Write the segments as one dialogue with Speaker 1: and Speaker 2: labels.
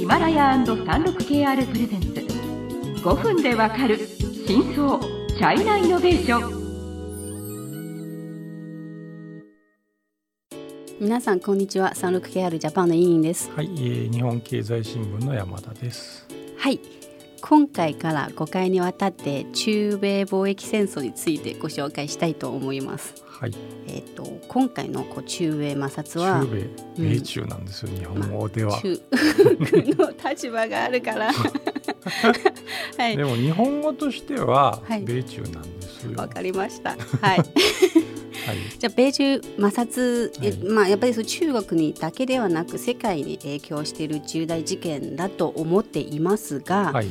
Speaker 1: ヒマラヤ &36KR プレゼンツ。5分でわかる真相チャイナイノベーション。
Speaker 2: 皆さんこんにちは。36KR ジャパンの委員です。
Speaker 3: はい、えー、日本経済新聞の山田です。
Speaker 2: はい今回から5回にわたって中米貿易戦争についてご紹介したいと思います。
Speaker 3: はい。
Speaker 2: えっ、と今回のこう中米摩擦は
Speaker 3: 中米米中なんですよ、日本語では、
Speaker 2: 中の立場があるから。はい。
Speaker 3: でも日本語としては
Speaker 2: はい。
Speaker 3: 米中なんですよ、
Speaker 2: わかりました。はい
Speaker 3: はい。
Speaker 2: じゃあ米中摩擦、え
Speaker 3: はい。
Speaker 2: まあやっぱりそう中国にだけではなく世界に影響している重大事件だと思っていますが、
Speaker 3: はい。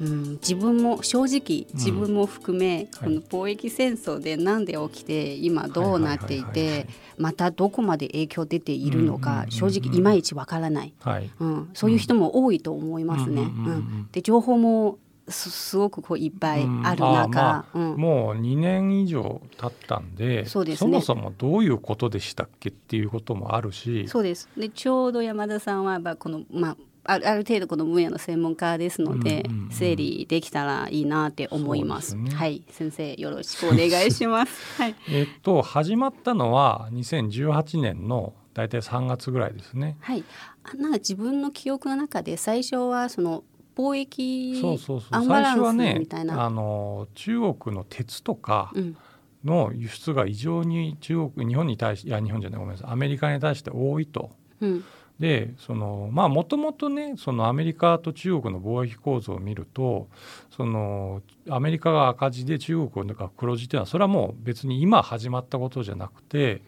Speaker 2: うん、自分も正直自分も含め、
Speaker 3: はい。
Speaker 2: この貿易戦争でなんで起きて今どうなっていてまたどこまで影響出ているの
Speaker 3: うんうんうんうん。
Speaker 2: か正直いまいちわからない、
Speaker 3: はい。
Speaker 2: うん、そういう人も多いと思いますね。
Speaker 3: うんうんうんうん。
Speaker 2: うん。で情報もすすごくこういっぱいある
Speaker 3: うん
Speaker 2: 中、
Speaker 3: まあ
Speaker 2: うん。
Speaker 3: もう2年以上経ったんで
Speaker 2: そうですね。
Speaker 3: もそもどういうことでしたっけっていうこともあるし。
Speaker 2: そうです。でちょうど山田さんはまあこの、まあ、あるある程度この分野の専門家ですので、
Speaker 3: うんうんうん。
Speaker 2: 整理できたらいいなって思います。
Speaker 3: ね。
Speaker 2: はい、先生よろしくお願いします。はい、
Speaker 3: えっと始まったのは2018年の大体3月ぐらいですね。
Speaker 2: はい、あなんか自分の記憶の中で最初はその貿易
Speaker 3: そうそうそう
Speaker 2: アンバ
Speaker 3: 最
Speaker 2: ランス
Speaker 3: 初はね
Speaker 2: みたいな。
Speaker 3: あの中国の鉄とか
Speaker 2: うん
Speaker 3: の輸出が異常に中国日本に対していや日本じゃないごめんなさいアメリカに対して多いと。
Speaker 2: うん
Speaker 3: でそのまあもともとねそのアメリカと中国の貿易構造を見るとそのアメリカが赤字で中国が黒字っていうのはそれはもう別に今始まったことじゃなくて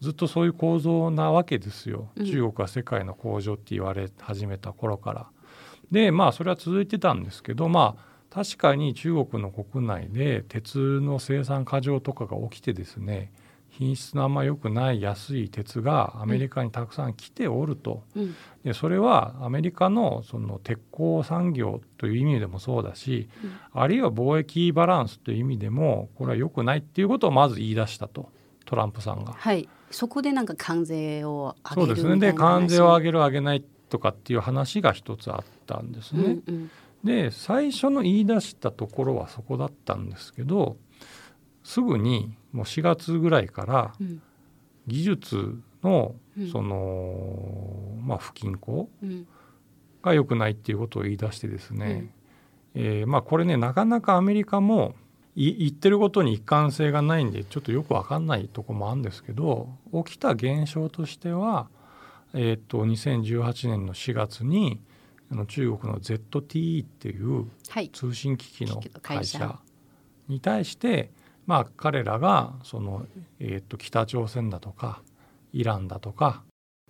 Speaker 3: ずっとそういう構造なわけですよ、
Speaker 2: うん
Speaker 3: 中国は世界の工場って言われ始めた頃から。でまあそれは続いてたんですけどまあ確かに中国の国内で鉄の生産過剰とかが起きてですね品質のあんま良くない安い鉄がアメリカにたくさん来ておると、
Speaker 2: うん。
Speaker 3: でそれはアメリカのその鉄鋼産業という意味でもそうだし、あるいは貿易バランスという意味でもこれは良くないっていうことをまず言い出したとトランプさんが。
Speaker 2: はい、そこでなんか関税を上
Speaker 3: そう
Speaker 2: げるみたいな
Speaker 3: ですね。で関税を上
Speaker 2: げ
Speaker 3: げる上げないとかっていう話が一つあったんですね。
Speaker 2: うんうん。
Speaker 3: で最初の言い出したところはそこだったんですけどすぐにもう4月ぐらいから
Speaker 2: うん。
Speaker 3: 技術の
Speaker 2: うん。
Speaker 3: その、まあ、不均衡
Speaker 2: うん。
Speaker 3: が良くないっていうことを言い出してですね、えーまあ、これねなかなかアメリカもい言ってることに一貫性がないんでちょっとよく分かんないとこもあるんですけど起きた現象としては、えー、と2018年の4月にあの中国の ZTE っていう
Speaker 2: はい。
Speaker 3: 通信機器の
Speaker 2: 会社。
Speaker 3: に対して、まあ、彼らがその、えー、と北朝鮮だとかイランだとか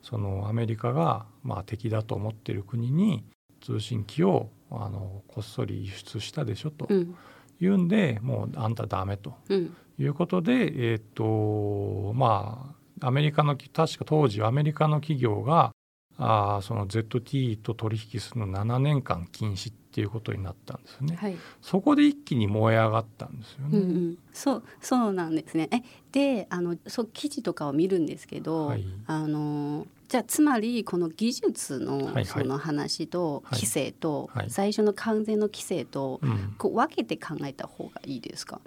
Speaker 3: そのアメリカがまあ敵だと思っている国に通信機をあのこっそり輸出したでしょと
Speaker 2: うん。
Speaker 3: いうんで、もうあんたダメと
Speaker 2: うん。
Speaker 3: いうことで、えー、とまあアメリカの確か当時アメリカの企業があーその ZT と取引するの7年間禁止っていうことになったんですよね。
Speaker 2: はい。
Speaker 3: そこで一気に燃え上がったんですよね。
Speaker 2: うんうん、そうそうなんですね。えであのそう記事とかを見るんですけど、
Speaker 3: はい。
Speaker 2: あのじゃあつまりこの技術の
Speaker 3: はい
Speaker 2: その話と
Speaker 3: はい。
Speaker 2: 規制と、
Speaker 3: はい。
Speaker 2: 最初の完全の規制と、
Speaker 3: うん。
Speaker 2: こう分けて考えた方がいいですか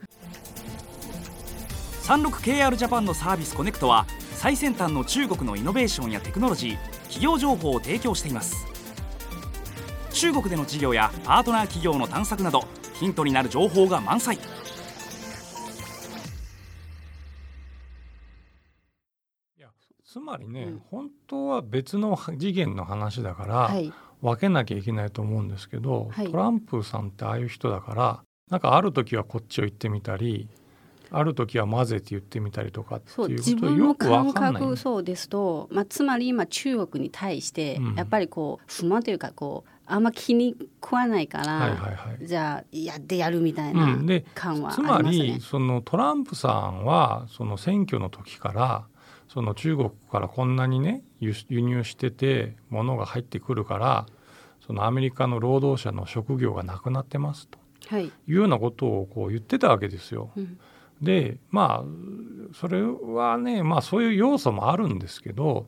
Speaker 4: ？36KR ジャパンのサービスコネクトは最先端の中国のイノベーションやテクノロジー企業情報を提供しています。中国での事業やパートナー企業の探索などヒントになる情報が満載。
Speaker 3: いやつまりね、
Speaker 2: うん。
Speaker 3: 本当は別の次元の話だから、
Speaker 2: はい。
Speaker 3: 分けなきゃいけないと思うんですけど、
Speaker 2: はい。
Speaker 3: トランプさんってああいう人だからなんかある時はこっちを言ってみたりある時は混ぜて言ってみたりとかっていうことよく
Speaker 2: 感
Speaker 3: 分かんない
Speaker 2: 覚そうですと、まあ、つまり今中国に対して
Speaker 3: うん
Speaker 2: やっぱりこう不満というかこうあんま気に食わないから、
Speaker 3: はいはいはい。
Speaker 2: じゃあやってやるみたい
Speaker 3: うん
Speaker 2: な
Speaker 3: で
Speaker 2: 感はあ
Speaker 3: つま
Speaker 2: りま
Speaker 3: り。そのトランプさんはその選挙の時からその中国からこんなにね輸輸入してて物が入ってくるからそのアメリカの労働者の職業がなくなってますと
Speaker 2: はい、
Speaker 3: いうようなことをこう言ってたわけですよ。
Speaker 2: うん
Speaker 3: でまあそれはねまあそういう要素もあるんですけど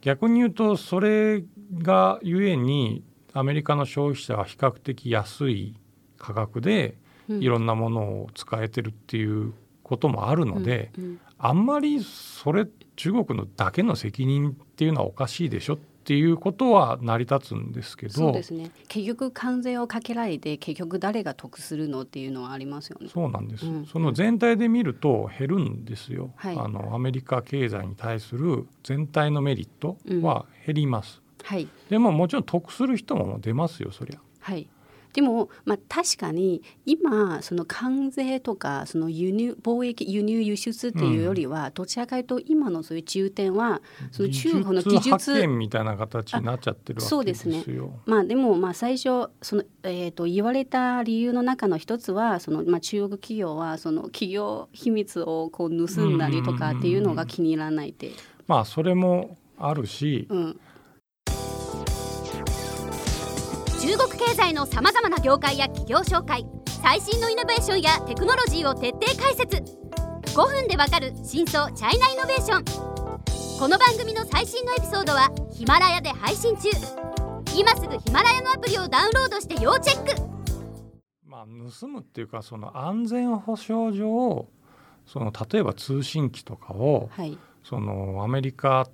Speaker 3: 逆に言うとそれがゆえにアメリカの消費者は比較的安い価格で
Speaker 2: うん。
Speaker 3: いろんなものを使えてるっていうこともあるので、
Speaker 2: うんうん
Speaker 3: あんまりそれ中国のだけの責任っていうのはおかしいでしょっていうことは成り立つんですけど。
Speaker 2: そうですね。結局関税をかけられて結局誰が得するのっていうのはありますよね。
Speaker 3: そうなんです、
Speaker 2: うん。
Speaker 3: その全体で見ると減るんですよ、
Speaker 2: はい。
Speaker 3: あのアメリカ経済に対する全体のメリットは減ります、
Speaker 2: はい。
Speaker 3: でももちろん得する人も出ますよそりゃ。
Speaker 2: はいでも、まあ、確かに今その関税とかその輸入貿易輸入輸出っていうよりは、どちらかというと今のそういう重点はその中国の技術
Speaker 3: みたいな形になっちゃってるわけですよ。
Speaker 2: そうですまあでもまあ最初その、えー、と言われた理由の中の一つはその、まあ、中国企業はその企業秘密をこう盗んだりとかっていうのが気に入らないって、
Speaker 3: まあそれもあるし、
Speaker 2: うん、
Speaker 5: 中国経済のさまざまな業界や企業紹介最新のイノベーションやテクノロジーを徹底解説。5分でわかる真相チャイナイノベーション。この番組の最新のエピソードはヒマラヤで配信中。今すぐヒマラヤのアプリをダウンロードして要チェック。
Speaker 3: まあ、盗むっていうかその安全保障上その例えば通信機とかを
Speaker 2: はい。
Speaker 3: そのアメリカ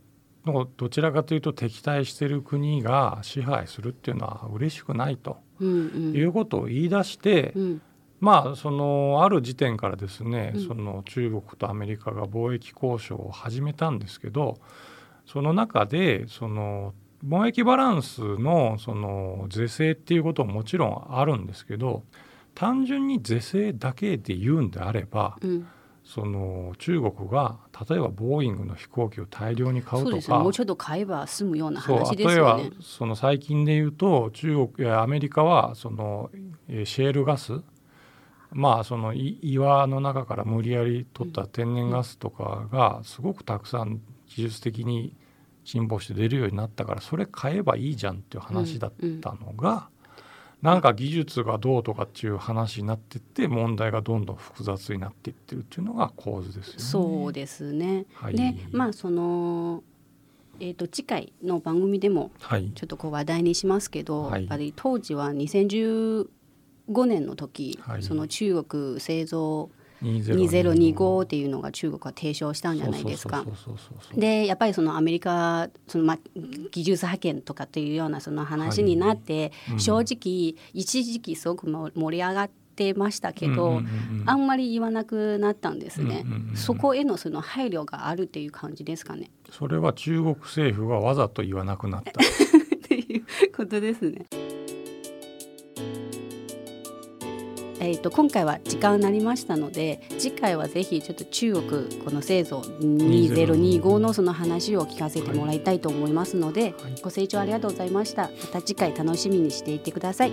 Speaker 3: のどちらかというと敵対している国が支配するっていうのは嬉しくないということを言い出して、
Speaker 2: うん。
Speaker 3: まあそのある時点からですね、
Speaker 2: うん。
Speaker 3: その中国とアメリカが貿易交渉を始めたんですけどその中でその貿易バランスのその是正っていうことももちろんあるんですけど単純に是正だけで言うんであれば
Speaker 2: うん、
Speaker 3: その中国が例えばボーイングの飛行機を大量に買うとか
Speaker 2: ねもうちょっと買えば済むような話です
Speaker 3: 例えば
Speaker 2: よね。
Speaker 3: その最近で言うと中国やアメリカはそのえーシェールガスまあそのい岩の中から無理やり取った天然ガスとかがすごくたくさん技術的に進歩して出るようになったからそれ買えばいいじゃんっていう話だったのが、なんか技術がどうとかっていう話になってって問題がどんどん複雑になっていってるっていうのが構図ですよね。
Speaker 2: そうですね。
Speaker 3: はい
Speaker 2: でまあそのえー、と次回の番組でも
Speaker 3: はい
Speaker 2: ちょっとこう話題にしますけど、
Speaker 3: はい
Speaker 2: やっぱり当時は2015年の時、
Speaker 3: はい
Speaker 2: その中国製造
Speaker 3: 2025
Speaker 2: 2025っていうのが中国は提唱したんじゃないですか。でやっぱりそのアメリカその、まあ、技術派遣とかっていうようなその話になって、
Speaker 3: うん。
Speaker 2: 正直一時期すごくも盛り上がってましたけど、あんまり言わなくなったんですね、そこへのその配慮があるっていう感じですかね。
Speaker 3: それは中国政府がわざと言わなくなった。
Speaker 2: っていうことですね。えー、と今回は時間になりましたので次回はぜひちょっと中国この製造2025のその話を聞かせてもらいたいと思いますので、
Speaker 3: はい。
Speaker 2: ご清聴ありがとうございました。また次回楽しみにしていてください